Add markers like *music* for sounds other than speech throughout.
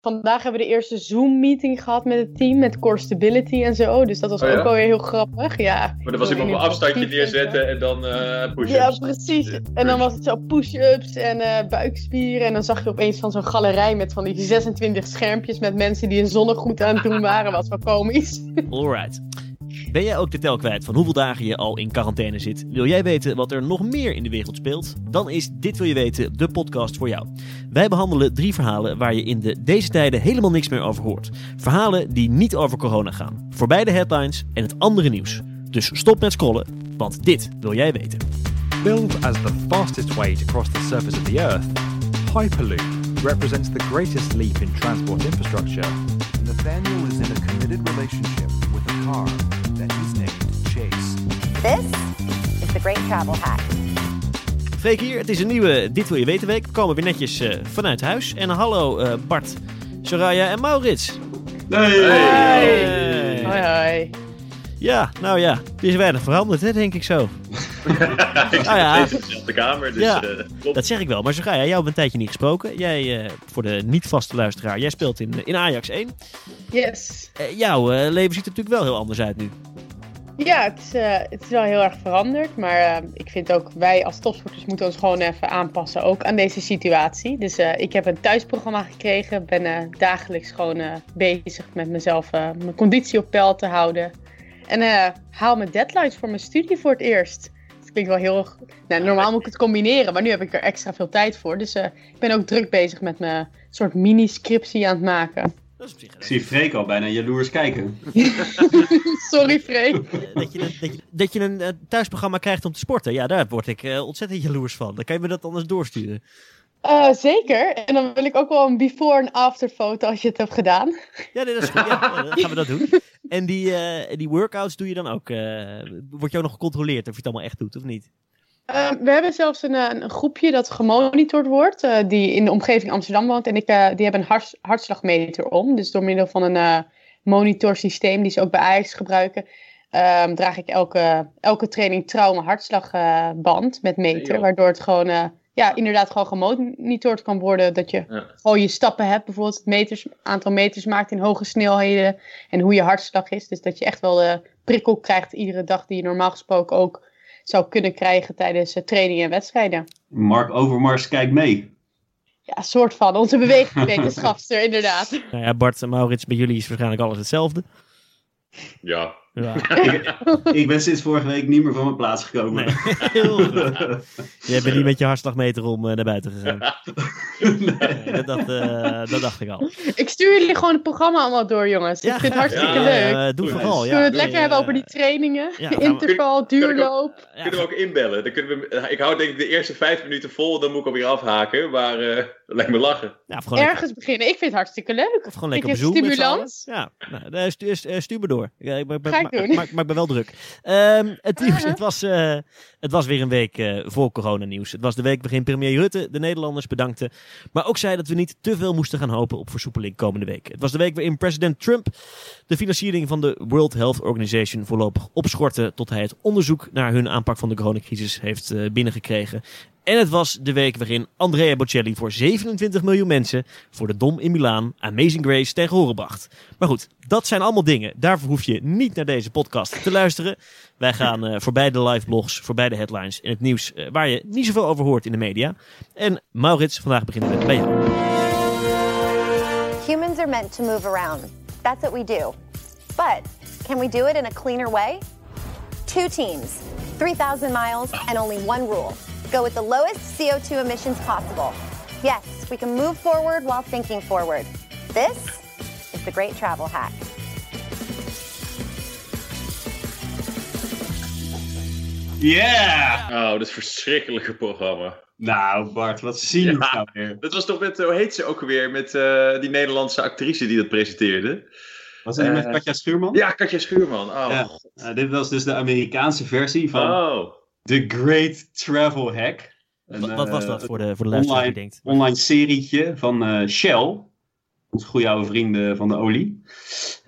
vandaag hebben we de eerste Zoom-meeting gehad met het team, met Core Stability en zo. Dus dat was Oh ja? ook alweer heel grappig. Ja. Maar dan was iemand op een afstandje neerzetten en dan eh push Ja, precies. En dan was het zo push-ups en eh, buikspieren. En dan zag je opeens van zo'n galerij met van die 26 schermpjes met mensen die een zonnegoed aan het doen waren. Wat wel komisch. Alright. Ben jij ook de tel kwijt van hoeveel dagen je al in quarantaine zit? Wil jij weten wat er nog meer in de wereld speelt? Dan is Dit Wil Je Weten de podcast voor jou. Wij behandelen drie verhalen waar je in de, deze tijden helemaal niks meer over hoort. Verhalen die niet over corona gaan. Voorbij de headlines en het andere nieuws. Dus stop met scrollen, want dit wil jij weten. Billed as the fastest way to cross the surface of the Earth, Hyperloop represents the greatest leap in transport infrastructure. Nathaniel is in a committed relationship with a car This is the Great Travel Hack. Freek hier, het is een nieuwe Dit Wil Je Weten week. We komen weer netjes eh, vanuit huis. En hallo eh, Bart, Soraya en Maurits. Hey. Hoi, hoi. Ja, nou ja, er is weinig veranderd, hè, denk ik zo. *laughs* ik zit Ah, ja. steeds in dezelfde kamer, dus Ja. eh, klopt. Dat zeg ik wel. Maar Soraya, jij hebt een tijdje niet gesproken. Jij, eh, voor de niet-vaste luisteraar, jij speelt in, in Ajax 1. Yes. Jouw leven ziet er natuurlijk wel heel anders uit nu. Ja, het is, eh, het is wel heel erg veranderd. Maar eh, ik vind ook, wij als topsporters moeten ons gewoon even aanpassen. Ook aan deze situatie. Dus eh, ik heb een thuisprogramma gekregen. Ben dagelijks gewoon bezig met mezelf mijn conditie op peil te houden. En haal mijn deadlines voor mijn studie voor het eerst. Dat klinkt wel heel... Nou, normaal moet ik het combineren, maar nu heb ik er extra veel tijd voor. Dus ik ben ook druk bezig met mijn soort mini-scriptie aan het maken. Dat is op zich Ik zie Freek al bijna jaloers kijken. *laughs* Sorry, Freek. Eh, dat, je een, dat, je, dat je een eh, thuisprogramma krijgt om te sporten. Ja, daar word ik eh, ontzettend jaloers van. Dan kan je me dat anders doorsturen. Eh, zeker. En dan wil ik ook wel een before- en after foto als je het hebt gedaan. Ja, nee, dat is goed. Ja, dan gaan we dat doen. En die, eh, die workouts doe je dan ook. eh word je ook nog gecontroleerd of je het allemaal echt doet of niet? Eh, we hebben zelfs een, eh, een groepje dat gemonitord wordt, eh, die in de omgeving Amsterdam woont. En ik, eh, die hebben een hart, hartslagmeter om. Dus door middel van een monitorsysteem die ze ook bij Ajax gebruiken, ehm, draag ik elke, elke training trouw mijn hartslagband met meter. waardoor het gewoon, ja, inderdaad gewoon gemonitord kan worden. Dat je Ja. gewoon je stappen hebt, bijvoorbeeld het meters, aantal meters maakt in hoge snelheden. En hoe je hartslag is. Dus dat je echt wel de prikkel krijgt iedere dag die je normaal gesproken ook zou kunnen krijgen tijdens eh, trainingen en wedstrijden. Mark Overmars kijkt mee. Ja, soort van. Onze *laughs* bewegingswetenschapster, inderdaad. Nou ja, Bart en Maurits, bij jullie is waarschijnlijk alles hetzelfde. Ja. Ja, *laughs* Ik ben sinds vorige week niet meer van mijn plaats gekomen. Nee. *laughs* heel goed. Jij bent niet met je hartslagmeter om eh, naar buiten gegaan. *laughs* Nee, dat, dat, eh, dat dacht ik al. Ik stuur jullie gewoon het programma allemaal door, jongens. ik vind het hartstikke Ja, leuk. eh, doe vooral. Ja. Zullen we het lekker hebben eh, over die trainingen? Interval, duurloop. Kunnen we ook inbellen? Dan kunnen we, ik hou denk ik de eerste vijf minuten vol, dan moet ik alweer afhaken. Maar eh lijkt me lachen. ja, of gewoon lekker- Ergens beginnen. Ik vind het hartstikke leuk. Of gewoon lekker Ik z'n stimulans. Ja, nou, eh, stuur, stuur, stuur me door. Ja, ik, ben- Ga ik doen. Maar, maar ik ben wel druk. Ehm, het, nieuws, het, was, eh, het was weer een week eh, voor coronanieuws. Het was de week waarin premier Rutte de Nederlanders bedankte. Maar ook zei dat we niet te veel moesten gaan hopen op versoepeling komende week. Het was de week waarin president Trump de financiering van de World Health Organization voorlopig opschortte. Tot hij het onderzoek naar hun aanpak van de coronacrisis heeft eh, binnengekregen. En het was de week waarin Andrea Bocelli voor 27 miljoen mensen voor de Dom in Milaan Amazing Grace tegen horen bracht. Maar goed, dat zijn allemaal dingen. Daarvoor hoef je niet naar deze podcast te luisteren. Wij gaan eh, voorbij de live blogs, voorbij de headlines en het nieuws eh, waar je niet zoveel over hoort in de media. En Maurits, vandaag beginnen we bij jou. Humans are meant to move around. That's what we do. But can we do it in a cleaner way? Two teams, 3,000 miles, and only one rule go with the lowest CO2 emissions possible. Yes, we can move forward while thinking forward. This is the Great Travel Hack. Yeah! Oh, dat verschrikkelijke programma. Nou, Bart, wat zie je Ja. nou weer? Dat was toch met, hoe heet ze ook weer, met eh, die Nederlandse actrice die dat presenteerde? Was het met Eh, Katja Schuurman? Ja, Katja Schuurman. Oh, Ja. Dit was dus de Amerikaanse versie van oh. The Great Travel Hack. Een, Wat, wat was eh, dat voor de, voor de luisteraar die online, denkt? online serietje van eh, Shell. onze goede oude vrienden van de olie.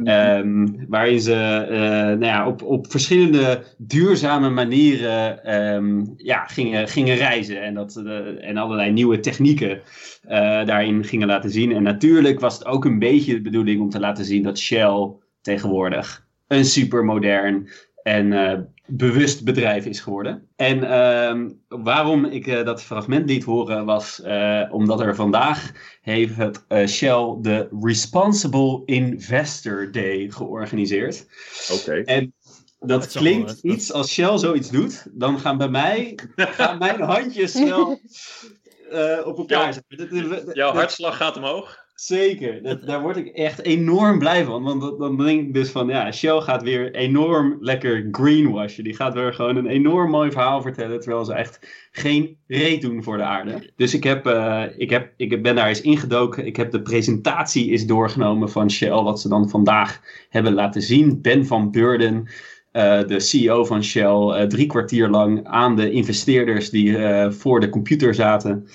Ehm, waarin ze eh, nou ja, op, op verschillende duurzame manieren ehm, ja, gingen, gingen reizen. En, dat, eh, en allerlei nieuwe technieken eh, daarin gingen laten zien. En natuurlijk was het ook een beetje de bedoeling om te laten zien dat Shell tegenwoordig een supermodern en eh, bewust bedrijf is geworden. En ehm, waarom ik eh, dat fragment liet horen was eh, omdat er vandaag heeft het eh, Shell de Responsible Investor Day georganiseerd. Oké. En dat Dat is wel- klinkt dat- iets als Shell zoiets doet, dan gaan bij mij gaan mijn handjes snel *laughs* eh, op elkaar Ja. zetten. Jouw hartslag gaat omhoog. Zeker, dat, daar word ik echt enorm blij van. Want dan denk ik dus van, ja, Shell gaat weer enorm lekker greenwashen. Die gaat weer gewoon een enorm mooi verhaal vertellen, terwijl ze echt geen reet doen voor de aarde. Dus ik, heb, eh, ik, heb, ik ben daar eens ingedoken. Ik heb de presentatie is doorgenomen van Shell, wat ze dan vandaag hebben laten zien. Ben van Beurden, eh, de CEO van Shell, eh, drie kwartier lang aan de investeerders die eh, voor de computer zaten.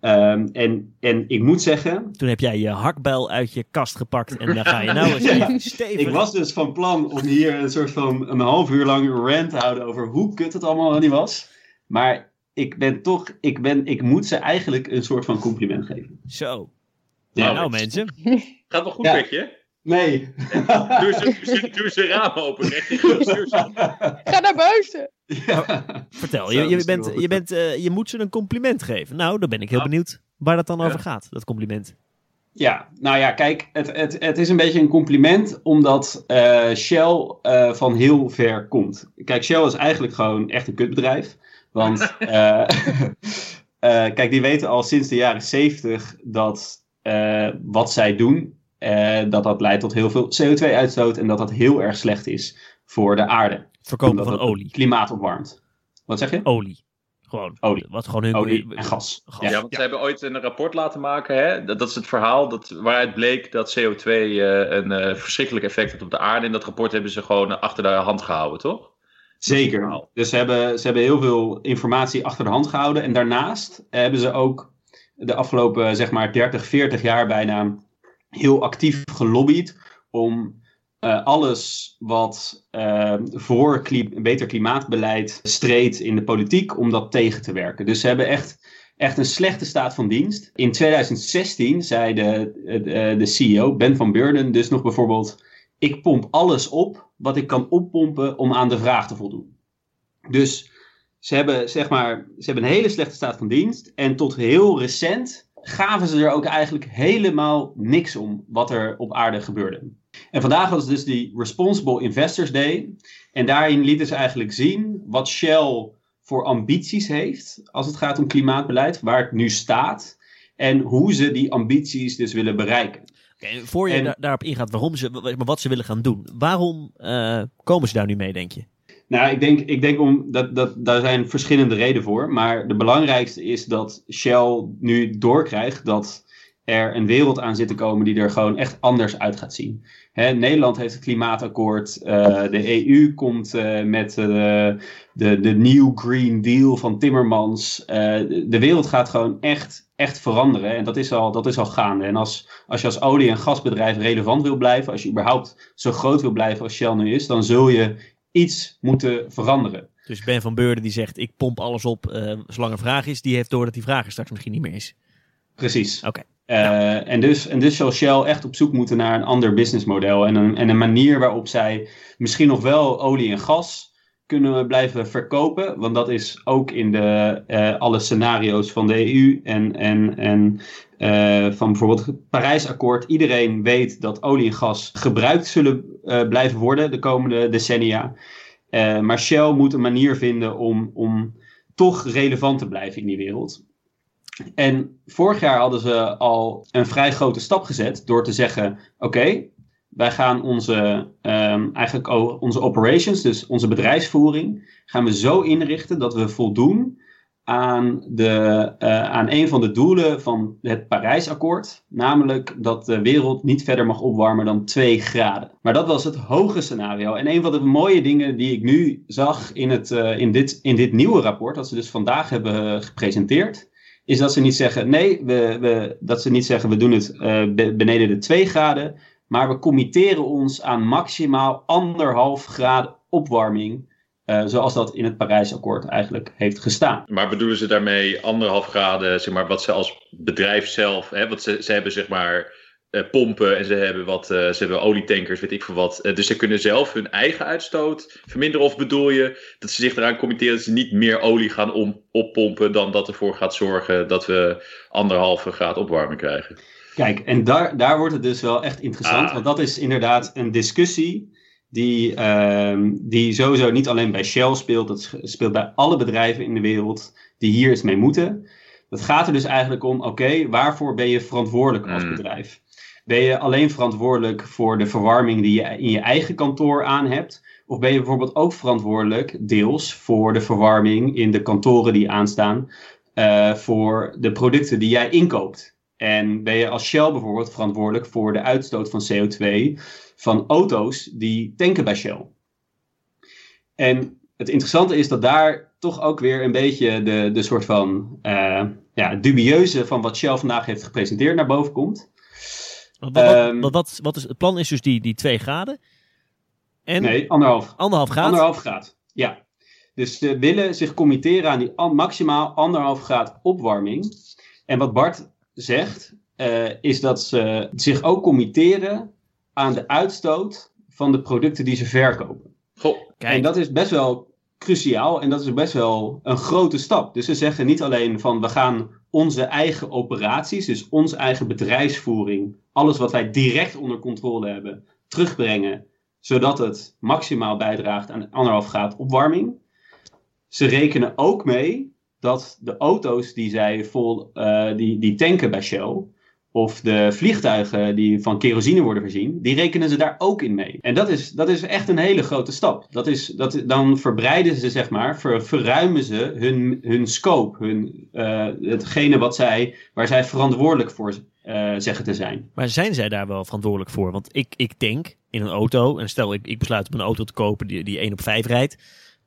Ehm, en, en ik moet zeggen, Toen heb jij je hakbijl uit je kast gepakt en dan ga je nou eens *laughs* even stevig. Ik was dus van plan om hier een soort van een half uur lang rant te houden over hoe kut het allemaal niet was. Maar ik ben toch, ik, ben, ik moet ze eigenlijk een soort van compliment geven. Zo. Ja. nou mensen. Gaat wel goed Ja. met je? Nee. Doe ze, doe ze, doe ze raam open. *laughs* Ga naar buiten! Vertel, Zo, je, je, bent, je, bent, eh, je moet ze een compliment geven. Nou, dan ben ik heel Ja. benieuwd waar dat dan Ja. over gaat, dat compliment. Ja, nou ja, kijk, het, het, het is een beetje een compliment omdat eh, Shell eh, van heel ver komt. Kijk, Shell is eigenlijk gewoon echt een kutbedrijf. Want *laughs* eh, *laughs* eh, kijk, die weten al sinds de jaren zeventig dat eh, wat zij doen, eh, dat dat leidt tot heel veel CO2-uitstoot en dat dat heel erg slecht is voor de aarde. Verkopen van olie. klimaat opwarmt. Wat zeg je? Olie. Gewoon. Olie. Wat gewoon hun... Olie en gas. Gas. Ja, want ze hebben ooit een rapport laten maken. Hè? Dat, dat is het verhaal dat, waaruit bleek dat CO2 eh, een eh, verschrikkelijk effect heeft op de aarde. En dat rapport hebben ze gewoon achter de hand gehouden, toch? Zeker. Dus ze hebben, ze hebben heel veel informatie achter de hand gehouden. En daarnaast hebben ze ook de afgelopen zeg maar 30, 40 jaar bijna heel actief gelobbyd om eh, alles wat eh, voor beter klimaatbeleid streed in de politiek, om dat tegen te werken. Dus ze hebben echt, echt een slechte staat van dienst. In 2016 zei de, de, de CEO, Ben van Beurden, dus nog bijvoorbeeld ik pomp alles op wat ik kan oppompen om aan de vraag te voldoen. Dus ze hebben, zeg maar, ze hebben een hele slechte staat van dienst. En tot heel recent gaven ze er ook eigenlijk helemaal niks om wat er op aarde gebeurde. En vandaag was dus die Responsible Investors Day. En daarin lieten ze eigenlijk zien wat Shell voor ambities heeft als het gaat om klimaatbeleid, waar het nu staat. En hoe ze die ambities dus willen bereiken. Oké, en voor je En- daarop ingaat waarom ze, maar wat ze willen gaan doen. Waarom eh, komen ze daar nu mee, denk je? Nou, ik denk, ik denk om, dat, dat, daar zijn verschillende redenen voor. Maar de belangrijkste is dat Shell nu doorkrijgt dat er een wereld aan zit te komen die er gewoon echt anders uit gaat zien. Nederland heeft het klimaatakkoord. eh, de EU komt eh, met eh, de, de New Green Deal van Timmermans. De, de wereld gaat gewoon echt, echt veranderen. En dat is al, dat is al gaande. En als, als je als olie- en gasbedrijf relevant wil blijven, als je überhaupt zo groot wil blijven als Shell nu is, dan zul je iets moeten veranderen. Dus Ben van Beurden die zegt, ik pomp alles op eh, zolang er vraag is. Die heeft door dat die vraag er straks misschien niet meer is. Precies. Oké. Eh, en, dus, en dus zal Shell echt op zoek moeten naar een ander businessmodel. En een, en een manier waarop zij misschien nog wel olie en gas kunnen blijven verkopen. Want dat is ook in de, eh, alle scenario's van de EU en, en, en eh, van bijvoorbeeld het Parijsakkoord. Iedereen weet dat olie en gas gebruikt zullen eh, blijven worden de komende decennia. Maar Shell moet een manier vinden om, om toch relevant te blijven in die wereld. En vorig jaar hadden ze al een vrij grote stap gezet door te zeggen: Oké, wij gaan onze, ehm, eigenlijk onze operations, dus onze bedrijfsvoering, gaan we zo inrichten dat we voldoen aan, de, eh, aan een van de doelen van het Parijsakkoord. Namelijk dat de wereld niet verder mag opwarmen dan 2 graden. Maar dat was het hoge scenario. En een van de mooie dingen die ik nu zag in, het, eh, in, dit, in dit nieuwe rapport, dat ze dus vandaag hebben gepresenteerd, is dat ze niet zeggen, nee, we, we, dat ze niet zeggen we doen het eh, be- beneden de 2 graden, maar we committeren ons aan maximaal anderhalf graden opwarming, eh, zoals dat in het Parijsakkoord eigenlijk heeft gestaan. Maar bedoelen ze daarmee anderhalf graden, zeg maar, wat ze als bedrijf zelf, hè, want ze, ze hebben zeg maar eh, pompen en ze hebben wat, eh, ze hebben olietankers, weet ik veel wat. Dus ze kunnen zelf hun eigen uitstoot verminderen. Of bedoel je dat ze zich eraan committeren dat ze niet meer olie gaan om, oppompen dan dat ervoor gaat zorgen dat we anderhalve graad opwarming krijgen? Kijk, en daar, daar wordt het dus wel echt interessant, Ah. want dat is inderdaad een discussie die, ehm, die sowieso niet alleen bij Shell speelt, dat speelt bij alle bedrijven in de wereld die hier iets mee moeten. Het gaat er dus eigenlijk om, oké, waarvoor ben je verantwoordelijk als Mm. bedrijf? Ben je alleen verantwoordelijk voor de verwarming die je in je eigen kantoor aan hebt? Of ben je bijvoorbeeld ook verantwoordelijk, deels, voor de verwarming in de kantoren die aanstaan, eh, voor de producten die jij inkoopt? En ben je als Shell bijvoorbeeld verantwoordelijk voor de uitstoot van CO2 van auto's die tanken bij Shell? En het interessante is dat daar toch ook weer een beetje de, de soort van eh, ja, dubieuze van wat Shell vandaag heeft gepresenteerd naar boven komt. Wat, wat, Ehm, wat, wat, wat is, het plan is dus die, die 2 graden. En Nee, anderhalf. anderhalf graad. Anderhalf graad, ja. Dus ze willen zich committeren aan die an- maximaal anderhalf graad opwarming. En wat Bart zegt, eh, is dat ze zich ook committeren aan de uitstoot van de producten die ze verkopen. Goh, Kijk, En dat is best wel cruciaal en dat is best wel een grote stap. Dus ze zeggen niet alleen van we gaan onze eigen operaties, dus onze eigen bedrijfsvoering, alles wat wij direct onder controle hebben, terugbrengen, zodat het maximaal bijdraagt aan anderhalf graad opwarming. Ze rekenen ook mee dat de auto's die zij vol eh, die, die tanken bij Shell, of de vliegtuigen die van kerosine worden voorzien, die rekenen ze daar ook in mee. En dat is, dat is echt een hele grote stap. Dat is, dat, dan verbreiden ze, zeg maar, ver, verruimen ze hun, hun scope, hun, eh, hetgene wat zij, waar zij verantwoordelijk voor eh, zeggen te zijn. Maar zijn zij daar wel verantwoordelijk voor? Want ik, ik denk in een auto, en stel ik, ik besluit om een auto te kopen die, die 1 op 5 rijdt.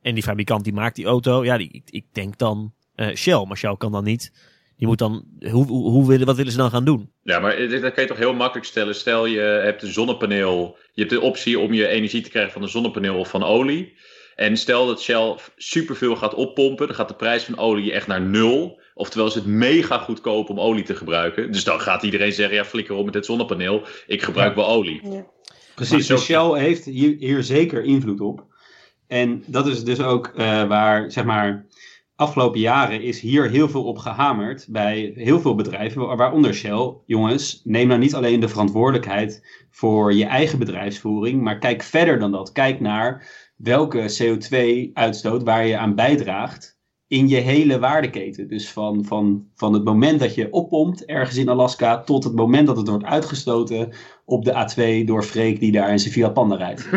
En die fabrikant die maakt die auto, ja, die, ik, ik denk dan eh, Shell, maar Shell kan dan niet. Die moet dan, hoe, hoe, hoe willen, wat willen ze dan gaan doen? Ja, maar dit- dat kan je toch heel makkelijk stellen. Stel je hebt een zonnepaneel. Je hebt de optie om je energie te krijgen van een zonnepaneel of van olie. En stel dat Shell superveel gaat oppompen, dan gaat de prijs van olie echt naar nul. Oftewel is het mega goedkoop om olie te gebruiken. Dus dan gaat iedereen zeggen, ja flikker op met het zonnepaneel. Ik gebruik wel olie. Precies, Maar dus Shell heeft hier, hier zeker invloed op. En dat is dus ook eh, waar, zeg maar, afgelopen jaren is hier heel veel op gehamerd bij heel veel bedrijven, wa- waaronder Shell. Jongens, neem nou niet alleen de verantwoordelijkheid voor je eigen bedrijfsvoering, maar kijk verder dan dat. Kijk naar welke CO2-uitstoot waar je aan bijdraagt in je hele waardeketen. Dus van, van, van het moment dat je oppompt ergens in Alaska tot het moment dat het wordt uitgestoten op de A2 door Freek die daar in zijn Fiat Panda rijdt. *laughs*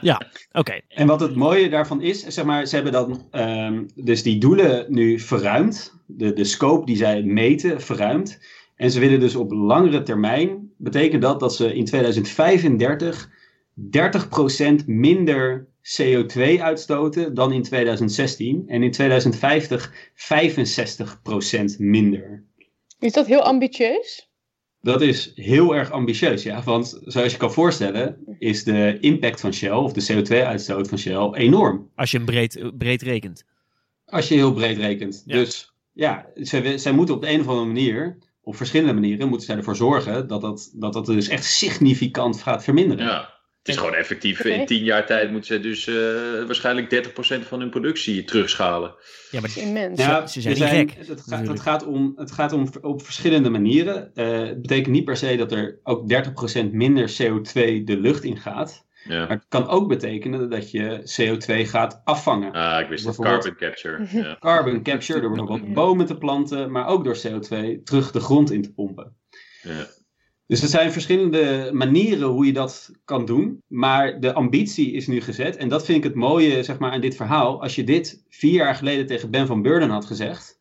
Ja, oké. En wat het mooie daarvan is, zeg maar, ze hebben dan ehm, dus die doelen nu verruimd. De, de scope die zij meten verruimd. En ze willen dus op langere termijn, betekent dat dat ze in 2035 30% minder CO2 uitstoten dan in 2016. En in 2050 65% minder. Is dat heel ambitieus? Dat is heel erg ambitieus, ja. Want zoals je kan voorstellen, is de impact van Shell, of de CO2-uitstoot van Shell, enorm. Als je hem breed, breed rekent. Als je heel breed rekent. Ja. Dus ja, zij, zij moeten op de een of andere manier, op verschillende manieren, moeten zij ervoor zorgen dat dat, dat, dat dus echt significant gaat verminderen. Ja. Het is gewoon effectief. In tien jaar tijd moeten ze dus eh, waarschijnlijk 30% van hun productie terugschalen. Ja, maar immens. Ja, Ze zijn niet gek, Het, gaat, natuurlijk. het gaat, om, het gaat om op verschillende manieren. Eh, het betekent niet per se dat er ook 30% minder CO2 de lucht in gaat. Ja. Maar het kan ook betekenen dat je CO2 gaat afvangen. Ah, ik wist het. Carbon capture. *laughs* Ja. Carbon capture door bijvoorbeeld bomen te planten, maar ook door CO2 terug de grond in te pompen. Ja. Dus er zijn verschillende manieren hoe je dat kan doen. Maar de ambitie is nu gezet. En dat vind ik het mooie zeg maar, aan dit verhaal. Als je dit vier jaar geleden tegen Ben van Beurden had gezegd,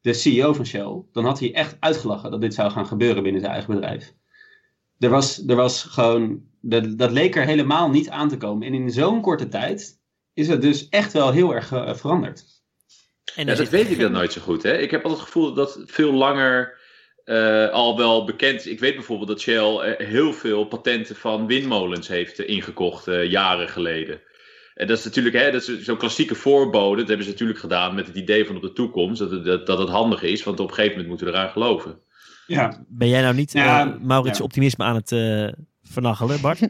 de CEO van Shell, dan had hij echt uitgelachen dat dit zou gaan gebeuren binnen zijn eigen bedrijf. Er was, er was gewoon, dat, dat leek er helemaal niet aan te komen. En in zo'n korte tijd is het dus echt wel heel erg eh, veranderd. En Ja, dat weet ik dan nooit zo goed. Hè? Ik heb altijd het gevoel dat het veel langer eh, al wel bekend. Ik weet bijvoorbeeld dat Shell eh, heel veel patenten van windmolens heeft eh, ingekocht eh, jaren geleden. En dat is natuurlijk hè, dat is zo'n klassieke voorbode. Dat hebben ze natuurlijk gedaan met het idee van op de toekomst. Dat het, dat, dat het handig is, want op een gegeven moment moeten we eraan geloven. Ja, Ben jij nou niet Ja, Maurits ja. optimisme aan het eh vernachelen, Bart? *laughs*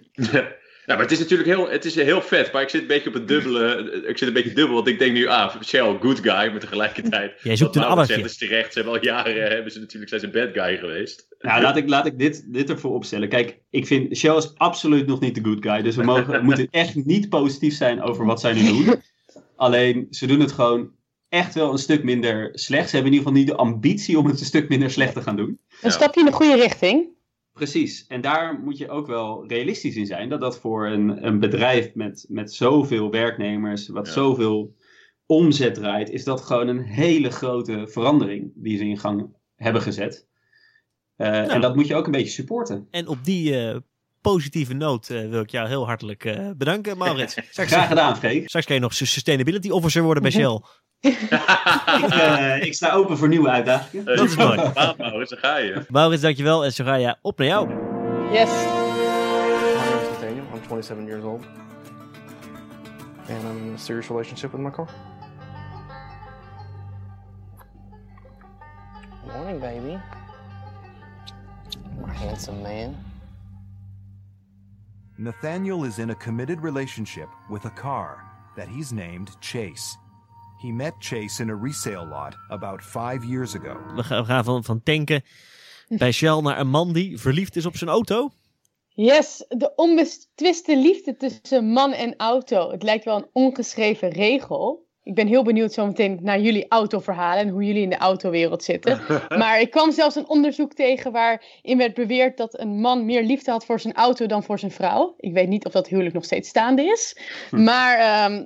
Ja, maar het is natuurlijk heel, het is heel vet. Maar ik zit een beetje op het dubbele. Ik zit een beetje dubbel, want ik denk nu, ah, Shell, good guy. Maar tegelijkertijd. *laughs* Jij zoekt een Maurits addertje. is terecht. Ze hebben al jaren hebben ze natuurlijk zijn ze bad guy geweest. Nou, laat ik, laat ik dit, dit ervoor opstellen. Kijk, ik vind Shell is absoluut nog niet de good guy. Dus we, mogen, moeten echt niet positief zijn over wat zij nu doen. *laughs* Alleen, ze doen het gewoon echt wel een stuk minder slecht. Ze hebben in ieder geval niet de ambitie om het een stuk minder slecht te gaan doen. Een stapje in de goede richting. Precies. En daar moet je ook wel realistisch in zijn. Dat dat voor een, een bedrijf met, met zoveel werknemers, wat Ja. zoveel omzet draait, is dat gewoon een hele grote verandering die ze in gang hebben gezet. Eh, En dat moet je ook een beetje supporten. En op die eh, positieve noot eh, wil ik jou heel hartelijk eh, bedanken, Maurits. *laughs* Graag gedaan, Freek. straks kan je nog sustainability officer worden bij *laughs* Shell. Ik, eh, ik sta open voor nieuwe uitdagingen. Dat is mooi. *laughs* Maurits, daar ga je. Maurits, dankjewel. En Soraya, op naar jou. Yes. My name is Nathaniel. I'm 27 years old. And I'm in a serious relationship with my car. Morning, baby. My handsome man. Nathaniel is in a committed relationship with a car that he's named Chase. He met Chase in a resale lot about five years ago. We gaan, van, van tanken bij Shell naar een man die verliefd is op zijn auto. Yes, de onbetwiste liefde tussen man en auto. Het lijkt wel een ongeschreven regel. Ik ben heel benieuwd zometeen naar jullie autoverhalen en hoe jullie in de autowereld zitten. *laughs* Maar ik kwam zelfs een onderzoek tegen waarin werd beweerd dat een man meer liefde had voor zijn auto dan voor zijn vrouw. Ik weet niet of dat huwelijk nog steeds staande is. Maar ehm,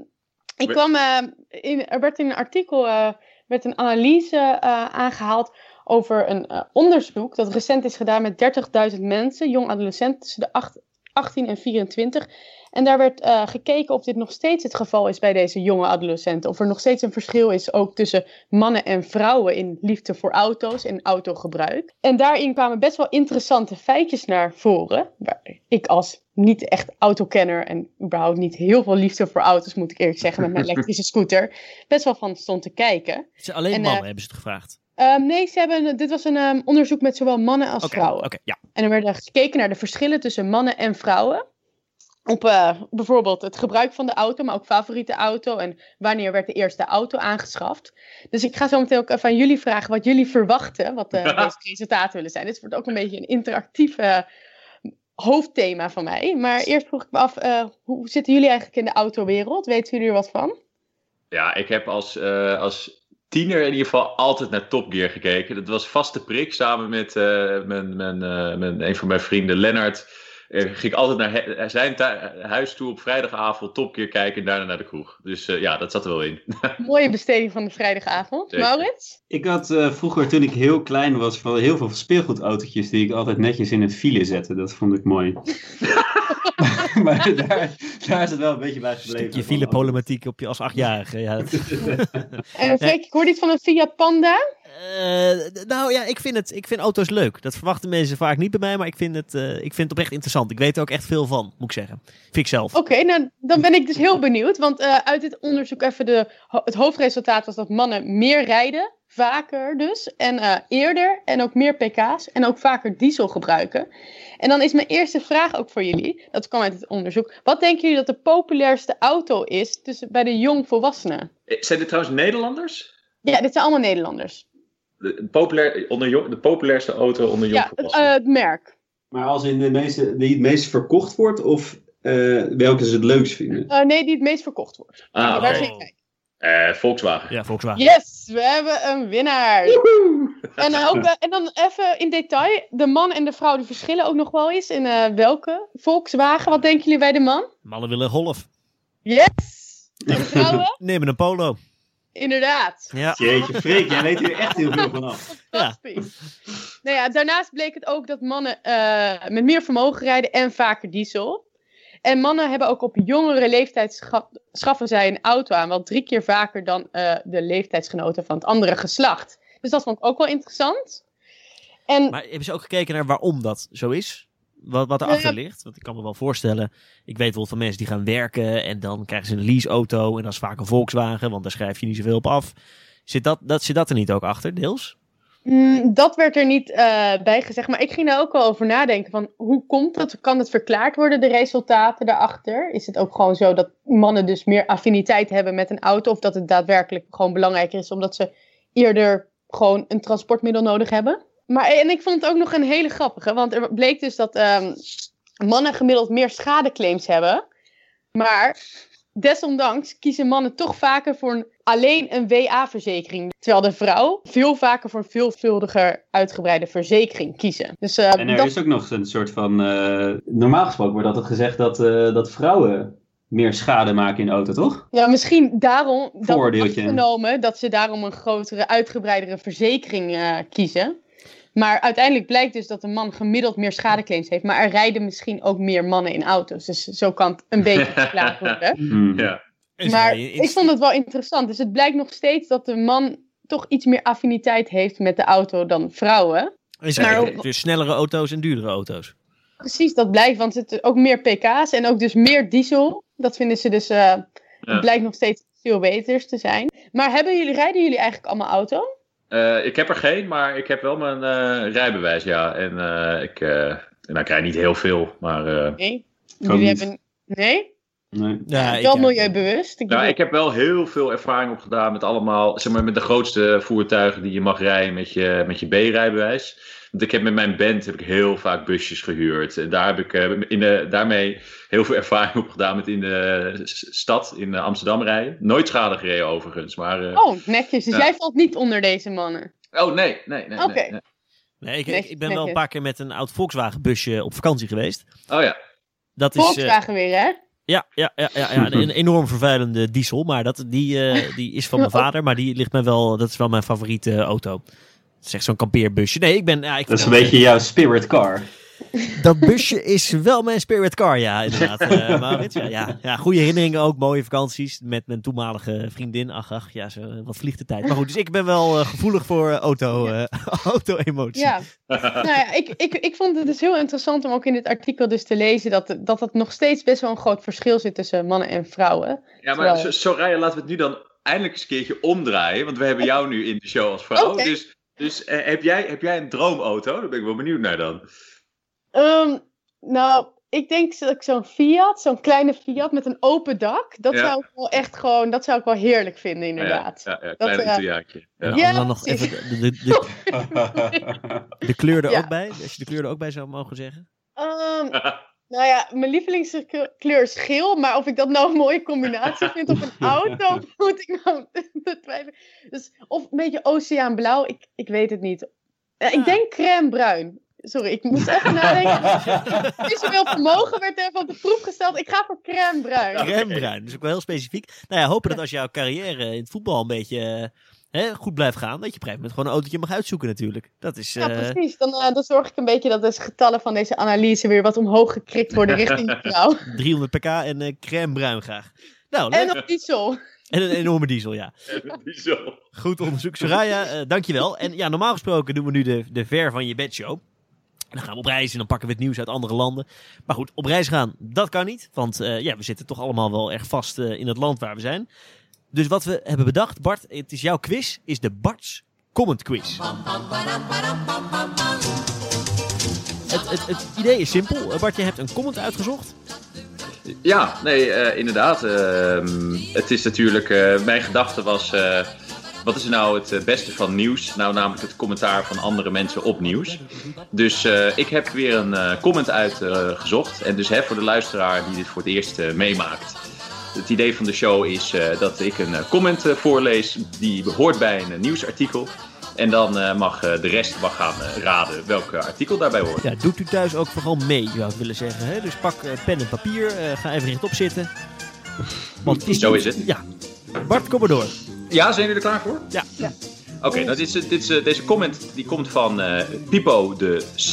ik kwam, eh, in, er werd in een artikel eh, werd een analyse eh, aangehaald over een onderzoek dat recent is gedaan met 30.000 mensen, jong adolescenten tussen de acht- 18 en 24. En daar werd eh, gekeken of dit nog steeds het geval is bij deze jonge adolescenten. Of er nog steeds een verschil is ook tussen mannen en vrouwen in liefde voor auto's en autogebruik. En daarin kwamen best wel interessante feitjes naar voren. Waar ik als niet echt autokenner en überhaupt niet heel veel liefde voor auto's, moet ik eerlijk zeggen, met mijn *laughs* elektrische scooter, best wel van stond te kijken. Het zijn alleen En, mannen, eh, hebben ze het gevraagd. Ehm, nee, ze hebben, dit was een ehm, onderzoek met zowel mannen als Oké, vrouwen. oké, ja. En er werd gekeken naar de verschillen tussen mannen en vrouwen. Op eh, bijvoorbeeld het gebruik van de auto, maar ook favoriete auto. En wanneer werd de eerste auto aangeschaft. Dus ik ga zo meteen ook even aan jullie vragen wat jullie verwachten. Wat eh, *laughs* deze resultaten willen zijn. Dit wordt ook een beetje een interactief eh, hoofdthema van mij. Maar eerst vroeg ik me af, eh, hoe zitten jullie eigenlijk in de autowereld? Weten jullie er wat van? Ja, ik heb als, als tiener in ieder geval altijd naar Top Gear gekeken. Dat was vaste prik. Samen met mijn, mijn, mijn, een van mijn vrienden, Lennart. Eh, ging ik altijd naar he- zijn huis toe op vrijdagavond Top Gear kijken en daarna naar de kroeg. Dus eh, ja, dat zat er wel in. *laughs* Mooie besteding van de vrijdagavond. Zeker. Maurits? Ik had eh, vroeger, toen ik heel klein was, van heel veel speelgoedautootjes die ik altijd netjes in het file zette. Dat vond ik mooi. *laughs* maar daar, daar is het wel een beetje bij gebleven. Je file problematiek op je als achtjarige. Ja, *laughs* En Freek, ik hoorde iets van een Fiat Panda. Eh, nou ja, ik vind, het, ik vind auto's leuk. Dat verwachten mensen vaak niet bij mij, maar ik vind, het, eh, ik vind het oprecht interessant. Ik weet er ook echt veel van, moet ik zeggen. Vind ik zelf. Oké, nou, dan ben ik dus heel benieuwd. Want eh, uit dit onderzoek even de, het hoofdresultaat was dat mannen meer rijden. Vaker dus. En eh, eerder. En ook meer pk's. En ook vaker diesel gebruiken. En dan is mijn eerste vraag ook voor jullie. Dat kwam uit het onderzoek. Wat denken jullie dat de populairste auto is tussen, bij de jongvolwassenen? Zijn dit trouwens Nederlanders? Ja, dit zijn allemaal Nederlanders. De, populair, onder jong, de populairste auto onder Ja, het, jongvolwassenen? eh, het merk. Maar als in de meeste, die het meest verkocht wordt, of eh, welke ze het leukst vinden? Eh, nee, die het meest verkocht wordt. ah, oké. Eh, Volkswagen. Ja, Volkswagen. Yes, we hebben een winnaar. En, ook, en dan even in detail, de man en de vrouw die verschillen ook nog wel eens. In eh, welke? Volkswagen, wat denken jullie bij de man? Mannen willen golf. Yes! *laughs* En vrouwen? Nemen een polo. Inderdaad. Ja. Jeetje, Freek, jij weet hier echt heel veel van af. *laughs* Fantastisch. Nou ja, daarnaast bleek het ook dat mannen eh, met meer vermogen rijden en vaker diesel. En mannen hebben ook op jongere leeftijd scha- schaffen zij een auto aan. Wel drie keer vaker dan eh, de leeftijdsgenoten van het andere geslacht. Dus dat vond ik ook wel interessant. En Maar hebben ze ook gekeken naar waarom dat zo is? Wat, wat erachter Ja. ligt? Want ik kan me wel voorstellen. Ik weet wel van mensen die gaan werken en dan krijgen ze een leaseauto. En dat is vaak een Volkswagen, want daar schrijf je niet zoveel op af. Zit dat, dat, zit dat er niet ook achter, deels? Mm, dat werd er niet eh, bij gezegd. Maar ik ging daar ook wel over nadenken. Van hoe komt dat? Kan het verklaard worden, de resultaten daarachter? Is het ook gewoon zo dat mannen dus meer affiniteit hebben met een auto? Of dat het daadwerkelijk gewoon belangrijker is omdat ze eerder gewoon een transportmiddel nodig hebben? Maar en ik vond het ook nog een hele grappige. Want er bleek dus dat ehm, mannen gemiddeld meer schadeclaims hebben. Maar desondanks kiezen mannen toch vaker voor een, alleen een WA-verzekering. Terwijl de vrouw veel vaker voor een veelvuldiger uitgebreide verzekering kiezen. Dus, eh, En er dat, is ook nog een soort van. eh, normaal gesproken wordt altijd gezegd dat, eh, dat vrouwen meer schade maken in de auto, toch? ja, misschien daarom dat Vooroordeeltje. afgenomen dat ze daarom een grotere, uitgebreidere verzekering kiezen. Maar uiteindelijk blijkt dus dat een man gemiddeld meer schadeclaims heeft. Maar er rijden misschien ook meer mannen in auto's. Dus zo kan het een beetje *laughs* verklaard worden. Hmm. Ja. Maar ik vond het wel interessant. Dus het blijkt nog steeds dat de man toch iets meer affiniteit heeft met de auto dan vrouwen. maar ook- dus snellere auto's en duurdere auto's. Precies, dat blijkt. Want het is ook meer pk's en ook dus meer diesel. Dat vinden ze dus, eh, het blijkt nog steeds veel beters te zijn. Maar hebben jullie, rijden jullie eigenlijk allemaal auto? Eh, ik heb er geen, maar ik heb wel mijn eh, rijbewijs, ja. En eh, ik, eh, nou, ik rijd niet heel veel, maar... Nee. Jullie hebben... Nee? Nee. Ja, ik, wel milieubewust. Ik Nou, ik heb wel heel veel ervaring opgedaan met allemaal, zeg maar, met de grootste voertuigen die je mag rijden met je, met je B-rijbewijs. Want ik heb met mijn band heb ik heel vaak busjes gehuurd. En daar heb ik eh, in de, daarmee heel veel *laughs* ervaring op gedaan met in de stad, in eh, Amsterdam rijden. Nooit schade gereden overigens, maar... eh, Oh, netjes. Dus Ja. jij valt niet onder deze mannen. oh, nee, nee, nee. Oké. nee, nee. Nee, ik, ik, Netjes, ik ben wel een paar keer met een oud Volkswagen busje op vakantie geweest. Oh ja. Dat is, eh, Volkswagen weer, hè? Ja, ja, ja, ja, ja, een *laughs* enorm vervuilende diesel. Maar dat, die, eh, die is van mijn *laughs* vader. Maar die ligt mij wel, dat is wel mijn favoriete auto. Het is echt zo'n kampeerbusje. Nee, ik ben... Ja, ik Dat is een beetje jouw spirit car. Dat busje is wel mijn spirit car, ja, inderdaad. Eh *laughs* Maurits, ja, ja, ja, goede herinneringen ook, mooie vakanties met mijn toenmalige vriendin. Ach, ach, ja, zo, wat vliegt de tijd. Maar goed, dus ik ben wel eh, gevoelig voor eh, auto, eh, *laughs* auto-emotie. Ja. *laughs* nou ja, ik, ik, ik vond het dus heel interessant om ook in dit artikel dus te lezen dat, dat het nog steeds best wel een groot verschil zit tussen mannen en vrouwen. Ja, maar Terwijl- Zo- Soraya, laten we het nu dan eindelijk eens een keertje omdraaien. Want we hebben jou nu in de show als vrouw. Oké. Dus, dus eh, heb, jij, heb jij een droomauto? Daar ben ik wel benieuwd naar dan. Ehm, nou, ik denk dat ik zo'n Fiat, zo'n kleine Fiat met een open dak, dat Ja. zou ik wel echt gewoon, dat zou ik wel heerlijk vinden inderdaad. Ja, ja, klein eh, Italiaantje. Ja. En Ja, dan, dan nog even de, de, *laughs* de, de kleur er Ja. ook bij, als je de kleur er ook bij zou mogen zeggen. Ehm, *laughs* nou ja, mijn lievelingskleur is geel, maar of ik dat nou een mooie combinatie vind op een auto, *laughs* moet ik nou betwijfelen. Dus, of een beetje oceaanblauw, ik, ik weet het niet. Eh, Ik denk crème bruin. Sorry, ik moest even nadenken. *laughs* Visueel vermogen werd even op de proef gesteld. Ik ga voor crème bruin. Crème bruin, is ook wel heel specifiek. Nou ja, hopen dat als jouw carrière in het voetbal een beetje eh, hè, goed blijft gaan, dat je op een gegeven moment gewoon een autootje mag uitzoeken natuurlijk. Dat is... Ja, eh, precies. Dan, eh, dan zorg ik een beetje dat de getallen van deze analyse weer wat omhoog gekrikt worden richting vrouw. *laughs* 300 pk en eh crème bruin graag. Nou, En op diesel. En een enorme diesel, ja. *laughs* Zo. Goed onderzoek. Soraya, dankjewel. En ja, normaal gesproken doen we nu de, de Ver van je bed show. Dan gaan we op reis en dan pakken we het nieuws uit andere landen. Maar goed, op reis gaan, dat kan niet. Want eh, ja, we zitten toch allemaal wel erg vast eh, in het land waar we zijn. Dus wat we hebben bedacht, Bart, het is jouw quiz, is de Bart's Comment Quiz. Het, het, het idee is simpel. Eh, Bart, je hebt een comment uitgezocht. Ja, nee, inderdaad. ehm, het is natuurlijk, mijn gedachte was, wat is nou het eh, beste van nieuws? Nou, namelijk het commentaar van andere mensen op nieuws. Dus eh, ik heb weer een eh, comment uitgezocht. en dus hè, voor de luisteraar die dit voor het eerst meemaakt. Het idee van de show is dat ik een comment voorlees die hoort bij een nieuwsartikel. En dan mag de rest mag gaan raden welk artikel daarbij hoort. Ja, doet u thuis ook vooral mee, zou ik willen zeggen. Hè? Dus pak pen en papier, ga even rechtop zitten. Want *laughs* Zo is het. Ja. Bart, kom maar door. Ja, zijn jullie er klaar voor? Ja. Ja. Oké, nou dit is, dit is, eh, deze comment die komt van eh, Pipo de C.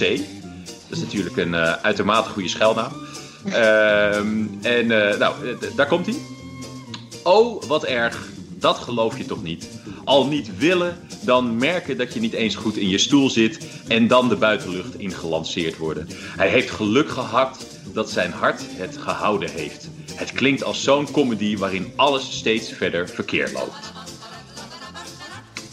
Dat is natuurlijk een eh, uitermate goede schuilnaam. *laughs* Ehm, en eh, nou, daar komt hij. Oh, wat erg. Dat geloof je toch niet? Al niet willen, dan merken dat je niet eens goed in je stoel zit en dan de buitenlucht ingelanceerd worden. Hij heeft geluk gehad dat zijn hart het gehouden heeft. Het klinkt als zo'n comedy waarin alles steeds verder verkeerd loopt.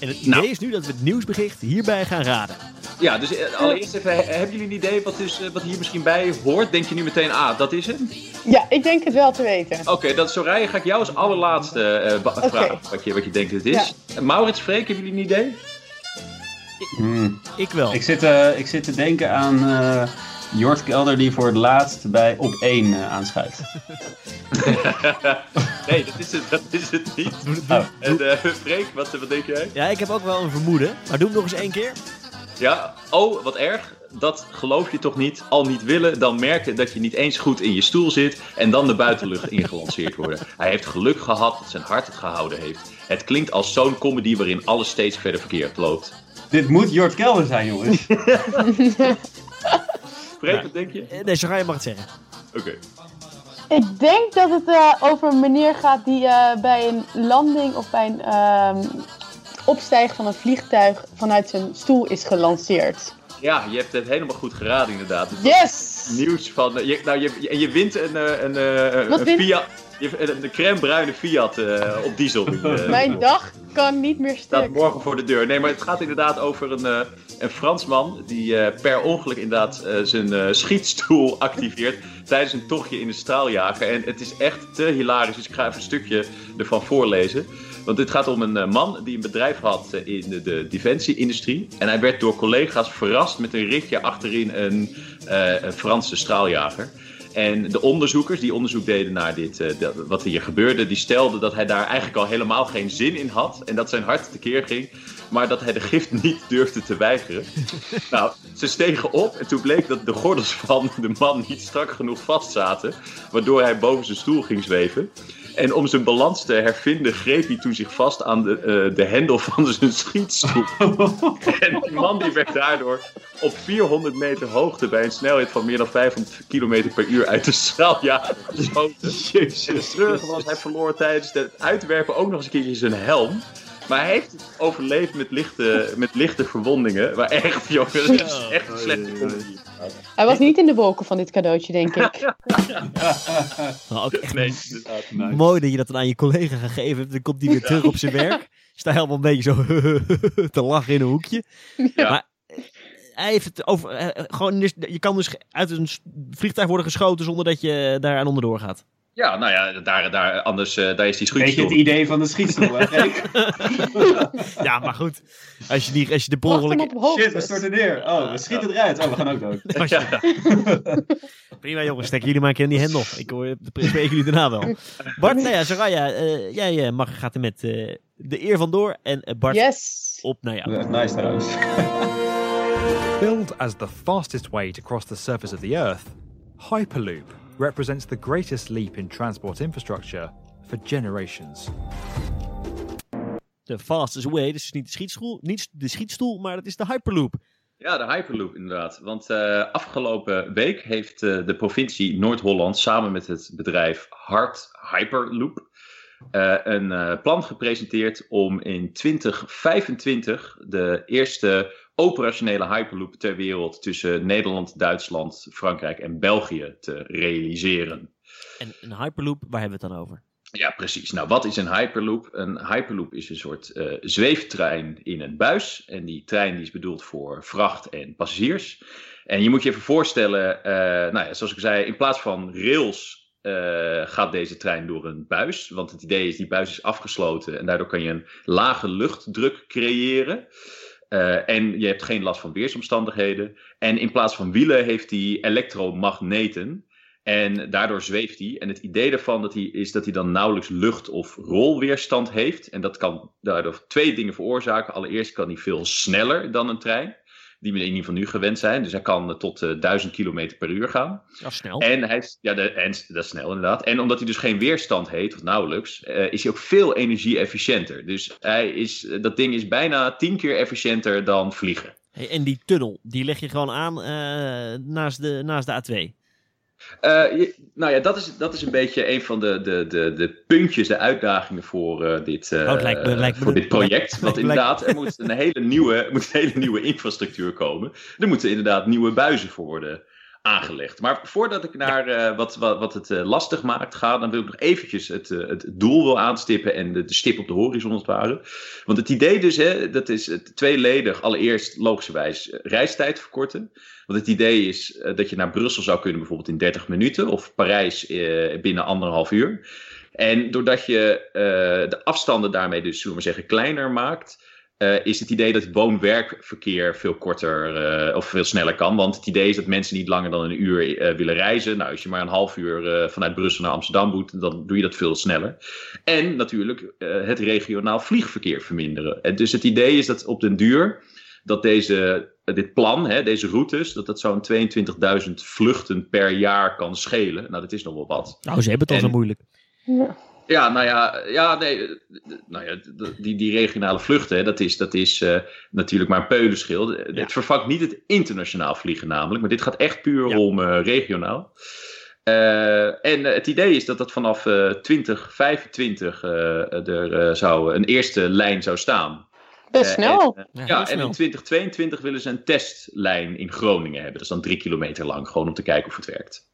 En het idee Nou. is nu dat we het nieuwsbericht hierbij gaan raden. Ja, dus eh, allereerst even, he- hebben jullie een idee wat, dus, eh, wat hier misschien bij hoort? Denk je nu meteen, ah, dat is het? Ja, ik denk het wel te weten. Oké, dat Soraya ga ik jou als allerlaatste eh, Oké. vragen wat je, wat je denkt dat het is. Maurits, Freek, hebben jullie een idee? Hmm. Ik wel. Ik, zit, eh, ik zit te denken aan eh Jort Kelder die voor het laatst bij op 1 eh, aanschuift. *laughs* nee, dat is het, dat is het niet. Oh. En eh, Freek, wat, wat denk jij? Ja, ik heb ook wel een vermoeden. Maar doe hem nog eens één keer. Ja, oh, wat erg. Dat geloof je toch niet? Al niet willen, dan merken dat je niet eens goed in je stoel zit en dan de buitenlucht ingelanceerd worden. Hij heeft geluk gehad dat zijn hart het gehouden heeft. Het klinkt als zo'n comedy waarin alles steeds verder verkeerd loopt. Dit moet Jort Kelder zijn, jongens. *laughs* Freek, wat denk je? Nee, zo ga je mag het zeggen. Oké. Ik denk dat het eh, over een meneer gaat die eh, bij een landing of bij een ehm, opstijgen van een vliegtuig vanuit zijn stoel is gelanceerd. Ja, je hebt het helemaal goed geraden inderdaad. Was Yes! Nieuws van... eh, je, nou, je, en je wint een, een, een? Fiat... Je, een, een crème bruine Fiat op diesel. die, *laughs* Mijn dag kan niet meer staat stuk. morgen voor de deur. Nee, maar het gaat inderdaad over een, eh, een Fransman die eh, per ongeluk inderdaad eh, zijn schietstoel *laughs* activeert tijdens een tochtje in de straaljager. En het is echt te hilarisch, dus ik ga even een stukje ervan voorlezen. Want dit gaat om een man die een bedrijf had in de, de defensie-industrie. En hij werd door collega's verrast met een ritje achterin een, een Franse straaljager. En de onderzoekers die onderzoek deden naar dit, dat- wat hier gebeurde, die stelden dat hij daar eigenlijk al helemaal geen zin in had. En dat zijn hart tekeer ging, maar dat hij de gift niet durfde te weigeren. *laughs* nou, ze stegen op en toen bleek dat de gordels van de man niet strak genoeg vastzaten, waardoor hij boven zijn stoel ging zweven. En om zijn balans te hervinden, greep hij toen zich vast aan de, eh, de hendel van zijn schietstoel. *laughs* en die man die werd daardoor op 400 meter hoogte bij een snelheid van meer dan 500 km per uur uit de straaljager geschoten. En het was, hij verloor tijdens het uitwerpen ook nog eens een keertje zijn helm. Maar hij heeft het overleefd met lichte, met lichte verwondingen. Maar echt, *laughs* jongens, het is echt een slechte comedy. Hij was niet in de wolken van dit cadeautje, denk ik. *laughs* Nou, ook echt Nee, inderdaad. mooi dat je dat dan aan je collega gegeven hebt. Dan komt hij weer terug op zijn *laughs* werk. Sta helemaal een beetje zo te lachen in een hoekje. Ja. Maar eh, hij heeft het over... eh, eh, gewoon, je kan dus uit een vliegtuig worden geschoten zonder dat je daar aan onderdoor gaat. Ja, nou ja, daar, daar, anders eh, daar is die Weet je het schietstoel. idee van de schietstoel, hè? *laughs* Ja, maar goed. Als je, die, als je de Wacht ongeluk... op hoogte. Shit, we storten neer. Oh, we schieten eruit. Oh, we gaan ook dood. *laughs* *laughs* Prima jongens, stekken jullie maar een keer in die hendel. Ik hoor, spreken jullie daarna wel. Bart, nou ja, Soraya, eh, jij eh, mag, gaat er met eh, de eer vandoor. En Bart, Yes! op naar jou. Echt nice trouwens. Billed as the fastest way to cross the surface of the Earth, Hyperloop represents the greatest leap in transport infrastructure for generations. De fastest way, dus niet de schietstoel, niet de schietstoel, maar dat is de Hyperloop. Ja, de Hyperloop inderdaad. Want eh, afgelopen week heeft eh, de provincie Noord-Holland samen met het bedrijf Hart Hyperloop eh, een eh, plan gepresenteerd om in 2025 de eerste operationele Hyperloop ter wereld tussen Nederland, Duitsland, Frankrijk en België te realiseren. En een Hyperloop, waar hebben we het dan over? Ja, precies. Nou, wat is een Hyperloop? Een Hyperloop is een soort eh, zweeftrein in een buis. En die trein die is bedoeld voor vracht en passagiers. En je moet je even voorstellen, eh, nou ja, zoals ik zei, in plaats van rails eh, gaat deze trein door een buis. Want het idee is, die buis is afgesloten en daardoor kan je een lage luchtdruk creëren. Eh, en je hebt geen last van weersomstandigheden. En in plaats van wielen heeft hij elektromagneten. En daardoor zweeft hij. En het idee daarvan dat hij, is dat hij dan nauwelijks lucht- of rolweerstand heeft. En dat kan daardoor twee dingen veroorzaken. Allereerst kan hij veel sneller dan een trein. Die we in ieder geval nu gewend zijn. Dus hij kan eh, tot eh, 1000 km per uur gaan. Ja, snel. En, hij, is- ja, de, en dat is snel inderdaad. En omdat hij dus geen weerstand heeft, of nauwelijks, eh, is hij ook veel energie-efficiënter. Dus hij is, eh, dat ding is bijna tien keer efficiënter dan vliegen. Hey, en die tunnel, die leg je gewoon aan naast, de, naast de A2. Uh, je, nou ja, dat is, dat is een beetje een van de, de, de, de puntjes, de uitdagingen voor uh, dit, uh, oh, lijkt me, lijkt me voor dit project. Lijkt, Want inderdaad, er moet een hele, nieuwe, moet een hele nieuwe infrastructuur komen. Er moeten inderdaad nieuwe buizen voor worden aangelegd. Maar voordat ik naar uh, wat, wat, wat het uh, lastig maakt ga, dan wil ik nog eventjes het, uh, het doel wil aanstippen en de, de, stip op de horizon als het ware. Want het idee dus, hè, dat is het tweeledig. Allereerst logischerwijs reistijd verkorten. Want het idee is dat je naar Brussel zou kunnen bijvoorbeeld in 30 minuten of Parijs binnen anderhalf uur. En doordat je de afstanden daarmee dus, zullen we maar zeggen, kleiner maakt, uh, is het idee dat het woon-werkverkeer veel korter uh, of veel sneller kan. Want het idee is dat mensen niet langer dan een uur uh, willen reizen. Nou, als je maar een half uur vanuit Brussel naar Amsterdam moet, dan doe je dat veel sneller. En natuurlijk het regionaal vliegverkeer verminderen. En dus het idee is dat op den duur dat deze, dit plan, hè, deze routes, dat dat zo'n 22.000 vluchten per jaar kan schelen. Nou, dat is nog wel wat. Nou, ze hebben het al En- zo moeilijk. Ja. Ja, nou ja, ja nee, nou ja, die, die regionale vluchten, dat is, dat is eh, natuurlijk maar een peulenschil. Het vervangt niet het internationaal vliegen namelijk, maar dit gaat echt puur Ja. om eh, regionaal. Eh, en het idee is dat dat vanaf eh 2025 eh, er eh, zou, een eerste lijn zou staan. Best snel. en, Ja, en snel. in 2022 willen ze een testlijn in Groningen hebben. Dat is dan drie kilometer lang, gewoon om te kijken of het werkt.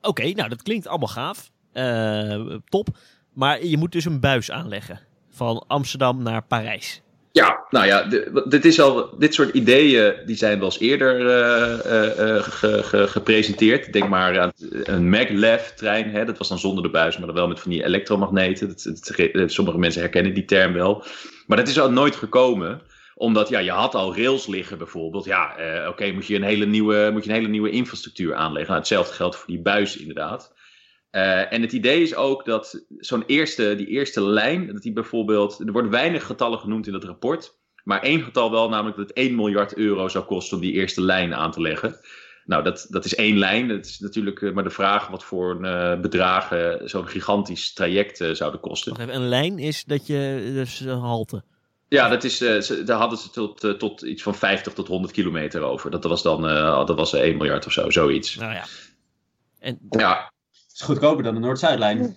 Oké, nou dat klinkt allemaal gaaf. Eh, top. Maar je moet dus een buis aanleggen. Van Amsterdam naar Parijs. Ja, nou ja, dit, is al, dit soort ideeën die zijn wel eens eerder eh, eh, ge- ge- gepresenteerd. Denk maar aan een maglev-trein. Dat was dan zonder de buis, maar dan wel met van die elektromagneten. Dat, sommige mensen herkennen die term wel. Maar dat is al nooit gekomen omdat ja, je had al rails liggen bijvoorbeeld. Ja, oké, moet, je een hele nieuwe- moet je een hele nieuwe infrastructuur aanleggen. Nou, hetzelfde geldt voor die buis inderdaad. Eh, en het idee is ook dat zo'n eerste, die eerste lijn, dat die bijvoorbeeld, er worden weinig getallen genoemd in dat rapport, maar één getal wel, namelijk dat het 1 miljard euro zou kosten om die eerste lijn aan te leggen. Nou, dat, dat is één lijn. Het is natuurlijk eh, maar de vraag wat voor eh, bedragen zo'n gigantisch traject eh, zouden kosten. Even, een lijn is dat je dus een halte. Ja, dat is, ze, daar hadden ze tot, tot iets van 50 tot 100 kilometer over. Dat was dan dat was 1 miljard of zo, zoiets. Nou ja. En, Ja, is goedkoper dan de Noord-Zuidlijn.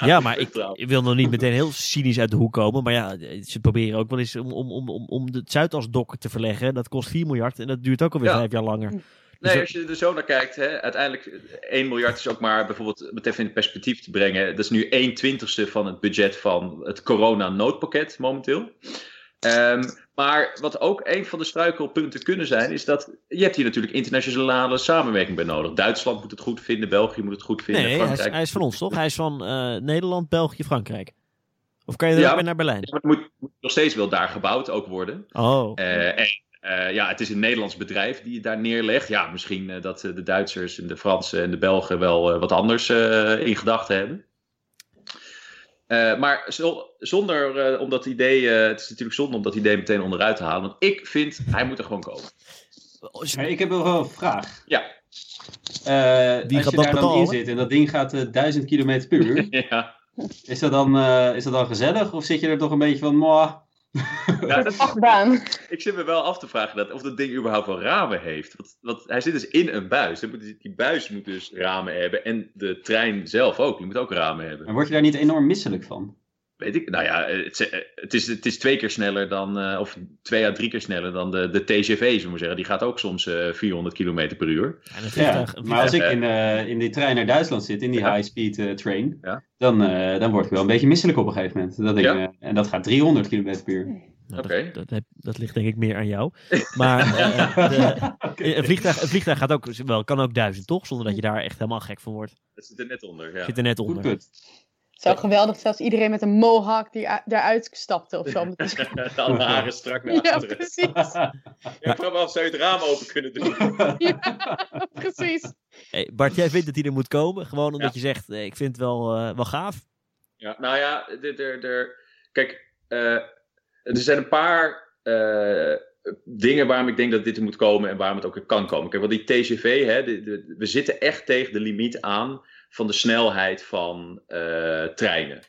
ja, *laughs* maar ik, ik wil nog niet meteen heel cynisch uit de hoek komen. Maar ja, ze proberen ook wel eens om, om, om, om, om het Zuidasdok te verleggen. Dat kost 4 miljard en dat duurt ook alweer Ja. vijf jaar langer. Dus Nee, dat- als je er zo naar kijkt, hè, uiteindelijk 1 miljard is ook maar bijvoorbeeld, om het even in perspectief te brengen, dat is nu 1 twintigste van het budget van het corona-noodpakket momenteel. Ehm, maar wat ook een van de struikelpunten kunnen zijn, is dat je hebt hier natuurlijk internationale samenwerking bij nodig. Duitsland moet het goed vinden, België moet het goed vinden, Nee, hij is, Frankrijk. hij is van ons toch? Hij is van eh, Nederland, België, Frankrijk. Of kan je er Ja. ook weer naar Berlijn? Ja, maar het moet, moet nog steeds wel daar gebouwd ook worden. Oh, Eh, en eh, ja, het is een Nederlands bedrijf die het daar neerlegt. Ja, misschien dat de Duitsers en de Fransen en de Belgen wel wat anders in gedachten hebben. Eh, maar zo- zonder eh, om dat idee, eh, het is natuurlijk zonde om dat idee meteen onderuit te halen. Want ik vind, hij moet er gewoon komen. Maar ik heb wel een vraag. Ja. Eh, Wie als gaat je dat daar dan in zit en dat ding gaat eh, 1000 km per uur, *laughs* ja. is, dat dan, eh, is dat dan gezellig? Of zit je er toch een beetje van, mwah, Dat- Achtbaan. ik zit me wel af te vragen dat, of dat ding überhaupt wel ramen heeft. Want, want hij zit dus in een buis. Die- Die buis moet dus ramen hebben. En de trein zelf ook. Die moet ook ramen hebben. en word je daar niet enorm misselijk van? Weet ik, nou ja, het, is- het, is, het is twee keer sneller dan, eh, of twee à drie keer sneller dan de, de TGV, zullen we zeggen. Die gaat ook soms eh 400 km per uur. Ja, maar als ik in, eh, in die trein naar Duitsland zit, in die Ja. high-speed eh, train, Ja. dan, eh, dan word ik wel een beetje misselijk op een gegeven moment. Dat ik, Ja. en dat gaat 300 km per uur. Nou, Oké. dat, dat, heb- dat ligt denk ik meer aan jou. Maar *laughs* eh, de- een, vliegtuig, een vliegtuig gaat ook, wel, kan ook duizend, toch? Zonder dat je daar echt helemaal gek van wordt. Dat zit er net onder, ja. Zit er net Goed onder. Het zou geweldig zijn als iedereen met een mohawk die daaruit stapte of zo. *laughs* Alle *laughs* haren strak naar Ja, achteren. precies. Ja, vraag me af, zou je het raam open kunnen doen? *laughs* Ja, precies. Hey, Bart, jij vindt dat hij er moet komen. Gewoon omdat Ja. je zegt, eh, ik vind het wel, eh, wel gaaf. Ja, nou ja, er, er, er, kijk, eh, er zijn een paar eh, dingen waarom ik denk dat dit er moet komen en waarom het ook er kan komen. Kijk, want die TGV, hè, de, de- we zitten echt tegen de limiet aan van de snelheid van eh, treinen.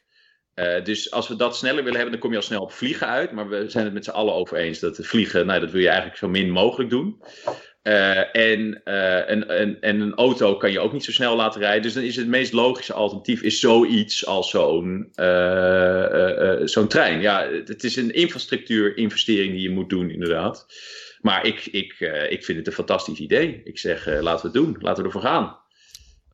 Eh, dus als we dat sneller willen hebben, dan kom je al snel op vliegen uit. Maar we zijn het met z'n allen over eens dat vliegen, nou, dat wil je eigenlijk zo min mogelijk doen. Uh, en, en, en, en, een auto kan je ook niet zo snel laten rijden. Dus dan is het meest logische alternatief is zoiets als zo'n zo'n trein. Ja, het is een infrastructuurinvestering die je moet doen, inderdaad. Maar ik, ik, ik vind het een fantastisch idee. Ik zeg, laten we het doen. Laten we ervoor gaan.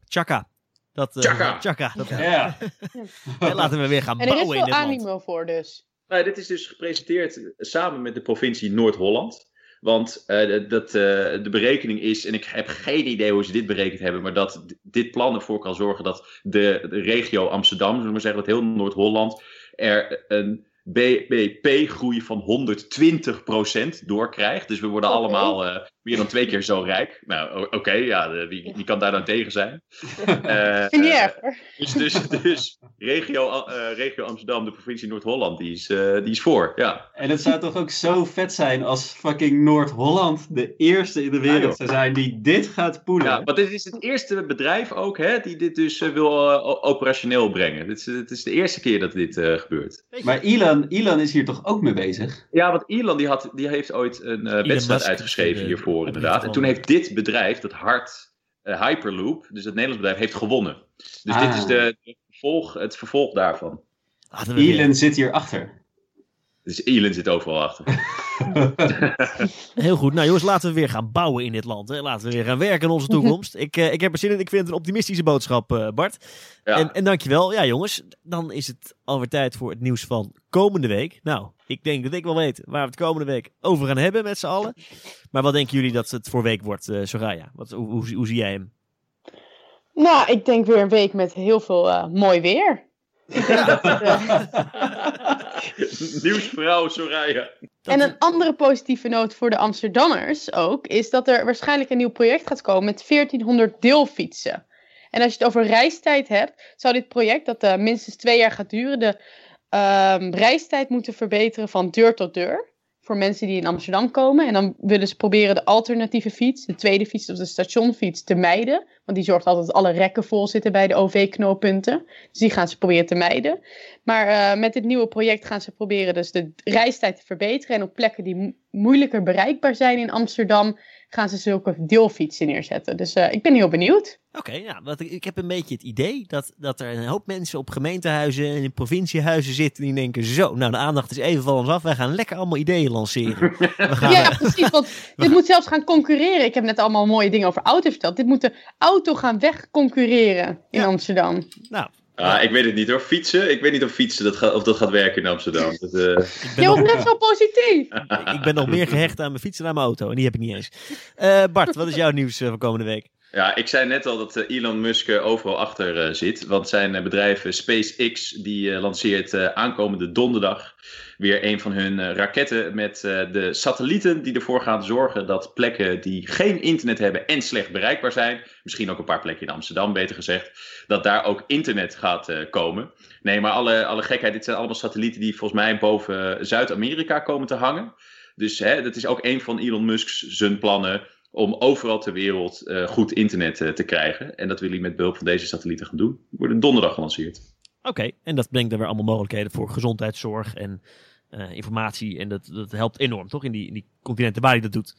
Chaka. Dat, Chaka. Chaka. Dat, Ja. *laughs* ja, laten we weer gaan En er is bouwen in dit land. animo voor dus. Nou, dit is dus gepresenteerd samen met de provincie Noord-Holland. Want uh, dat, uh, de berekening is, en ik heb geen idee hoe ze dit berekend hebben, maar dat dit plan ervoor kan zorgen dat de, de regio Amsterdam, zullen we maar zeggen, dat heel Noord-Holland, er een BBP-groei van 120% doorkrijgt. Dus we worden allemaal uh, meer dan twee keer zo rijk. Nou, oké, okay, ja, de, wie, wie, kan daar nou tegen zijn? Uh, *laughs* Vind je erg hoor. Dus, dus, dus regio, uh, regio Amsterdam, de provincie Noord-Holland, die, is, uh, die is voor. Ja. En het zou toch ook zo vet zijn als fucking Noord-Holland de eerste in de wereld Ja, zou zijn die dit gaat poelen. Ja, want dit is het eerste bedrijf ook hè, die dit dus uh, wil uh, operationeel brengen. Het is, het is de eerste keer dat dit uh, gebeurt. Maar Elon, Elon is hier toch ook mee bezig? Ja, want Elon die had, die heeft ooit een uh, wedstrijd uitgeschreven hiervoor de inderdaad. En toen heeft dit bedrijf, dat Hart uh, Hyperloop, dus het Nederlands bedrijf, heeft gewonnen. Dus Ah. dit is de, de vervolg, het vervolg daarvan. Elon zit hierachter. Dus Elon zit overal achter. *laughs* Heel goed. Nou jongens, laten we weer gaan bouwen in dit land. Hè. Laten we weer gaan werken aan onze toekomst. *laughs* ik, eh, ik heb er zin in. Ik vind het een optimistische boodschap, eh, Bart. Ja. En, en dankjewel. Ja jongens, dan is het alweer tijd voor het nieuws van komende week. Nou, ik denk dat ik wel weet waar we het komende week over gaan hebben met z'n allen. Maar wat denken jullie dat het voor week wordt, eh Soraya? Wat, hoe, hoe, hoe zie jij hem? Nou, ik denk weer een week met heel veel eh, mooi weer. *laughs* Nieuwsvrouw Soraya. En een andere positieve noot voor de Amsterdammers ook, is dat er waarschijnlijk een nieuw project gaat komen met 1400 deelfietsen. En als je het over reistijd hebt, zou dit project, dat eh, minstens twee jaar gaat duren, de ehm, reistijd moeten verbeteren van deur tot deur. Voor mensen die in Amsterdam komen. En dan willen ze proberen de alternatieve fiets, de tweede fiets of de stationfiets, te mijden. Want die zorgt altijd dat alle rekken vol zitten bij de OV-knooppunten. Dus die gaan ze proberen te mijden. Maar eh, met dit nieuwe project gaan ze proberen dus de reistijd te verbeteren. En op plekken die mo- moeilijker bereikbaar zijn in Amsterdam, gaan ze zulke deelfietsen neerzetten. Dus eh, ik ben heel benieuwd. Oké, ja, want ik, ik heb een beetje het idee dat, dat er een hoop mensen op gemeentehuizen en in provinciehuizen zitten die denken, zo, nou de aandacht is even van ons af, wij gaan lekker allemaal ideeën lanceren. *laughs* We gaan, Ja, precies. Want *laughs* dit moet zelfs gaan concurreren. Ik heb net allemaal mooie dingen over auto verteld. Dit moet de auto gaan wegconcurreren in Ja. Amsterdam. nou, Ah, ik weet het niet hoor. Fietsen? Ik weet niet of fietsen dat gaat, of dat gaat werken in Amsterdam. Dat, eh, ik ben, Je nog, net *laughs* zo positief. ik ben nog meer gehecht aan mijn fiets dan aan mijn auto en die heb ik niet eens. Eh, Bart, wat is jouw nieuws eh, van komende week? Ja, ik zei net al dat eh, Elon Musk eh, overal achter eh, zit. Want zijn bedrijf SpaceX die lanceert aankomende donderdag weer een van hun raketten met de satellieten die ervoor gaan zorgen dat plekken die geen internet hebben en slecht bereikbaar zijn, misschien ook een paar plekken in Amsterdam beter gezegd, dat daar ook internet gaat komen. Nee, maar alle, alle gekheid, dit zijn allemaal satellieten die volgens mij boven Zuid-Amerika komen te hangen. Dus hè, dat is ook een van Elon Musk's zijn plannen om overal ter wereld eh, goed internet eh, te krijgen. En dat wil hij met behulp van deze satellieten gaan doen. Die worden donderdag gelanceerd. Oké, en dat brengt dan weer allemaal mogelijkheden voor gezondheidszorg en eh, informatie. En dat, dat helpt enorm, toch? In die, in die continenten waar hij dat doet.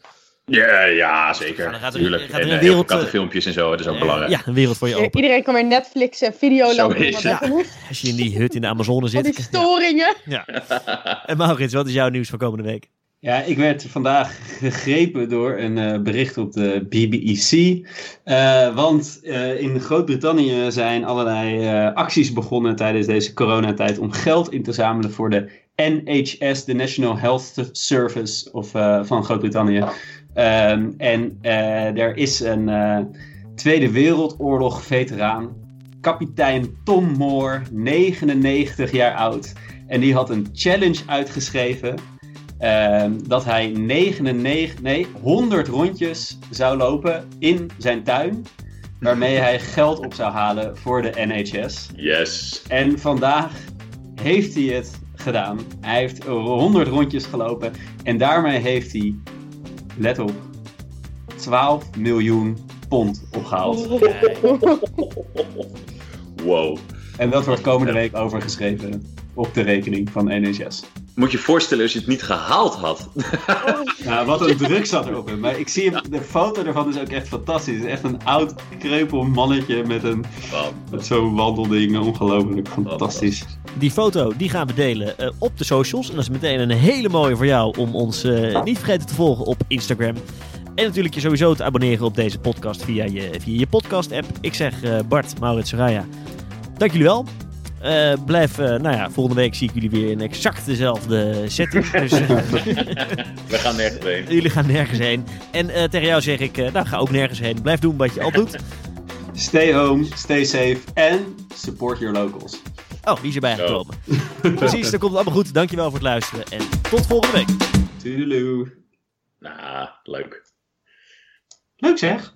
Ja, ja zeker. Dan gaat er- Tuurlijk. gaat er en heel wereld, veel kattenfilmpjes en zo, dat is ook belangrijk. ja, een wereld voor je open. Iedereen kan weer Netflix en Videoland Zo doen. is moet. Als je in die hut in de Amazone Al zit. die storingen. Ja. *laughs* En Maurits, wat is jouw nieuws van komende week? Ja, ik werd vandaag gegrepen door een eh, bericht op de BBC. Eh, want eh, in Groot-Brittannië zijn allerlei acties begonnen tijdens deze coronatijd om geld in te zamelen voor de NHS, de National Health Service of, van Groot-Brittannië. Ehm, en er is een Tweede Wereldoorlog veteraan, kapitein Tom Moore, 99 jaar oud. En die had een challenge uitgeschreven Ehm, dat hij 99, nee, 100 rondjes zou lopen in zijn tuin. Waarmee hij geld op zou halen voor de NHS. Yes. En vandaag heeft hij het gedaan. Hij heeft 100 rondjes gelopen. En daarmee heeft hij, let op, 12 miljoen pond opgehaald. Wow. En dat wordt komende week overgeschreven. Op de rekening van NHS. Moet je je voorstellen als je het niet gehaald had. *laughs* Nou, wat een druk zat erop. Maar ik zie hem, de foto ervan is ook echt fantastisch. Het is echt een oud, kreupel mannetje met, een, met zo'n wandelding. Ongelooflijk fantastisch. Die foto die gaan we delen eh, op de socials. En dat is meteen een hele mooie voor jou om ons eh, niet vergeten te volgen op Instagram. En natuurlijk je sowieso te abonneren op deze podcast via je, via je podcast-app. Ik zeg eh, Bart, Maurits, Soraya, dank jullie wel. Eh, blijf, eh, nou ja, volgende week zie ik jullie weer in exact dezelfde setting. Dus *laughs* We gaan nergens heen. jullie gaan nergens heen. En eh, tegen jou zeg ik, eh, nou ga ook nergens heen. Blijf doen wat je al doet. Stay home, stay safe en support your locals. Oh, die is erbij gekomen. Precies, dan komt het allemaal goed. Dankjewel voor het luisteren en tot volgende week. Toodaloo. Nou, leuk. Leuk zeg.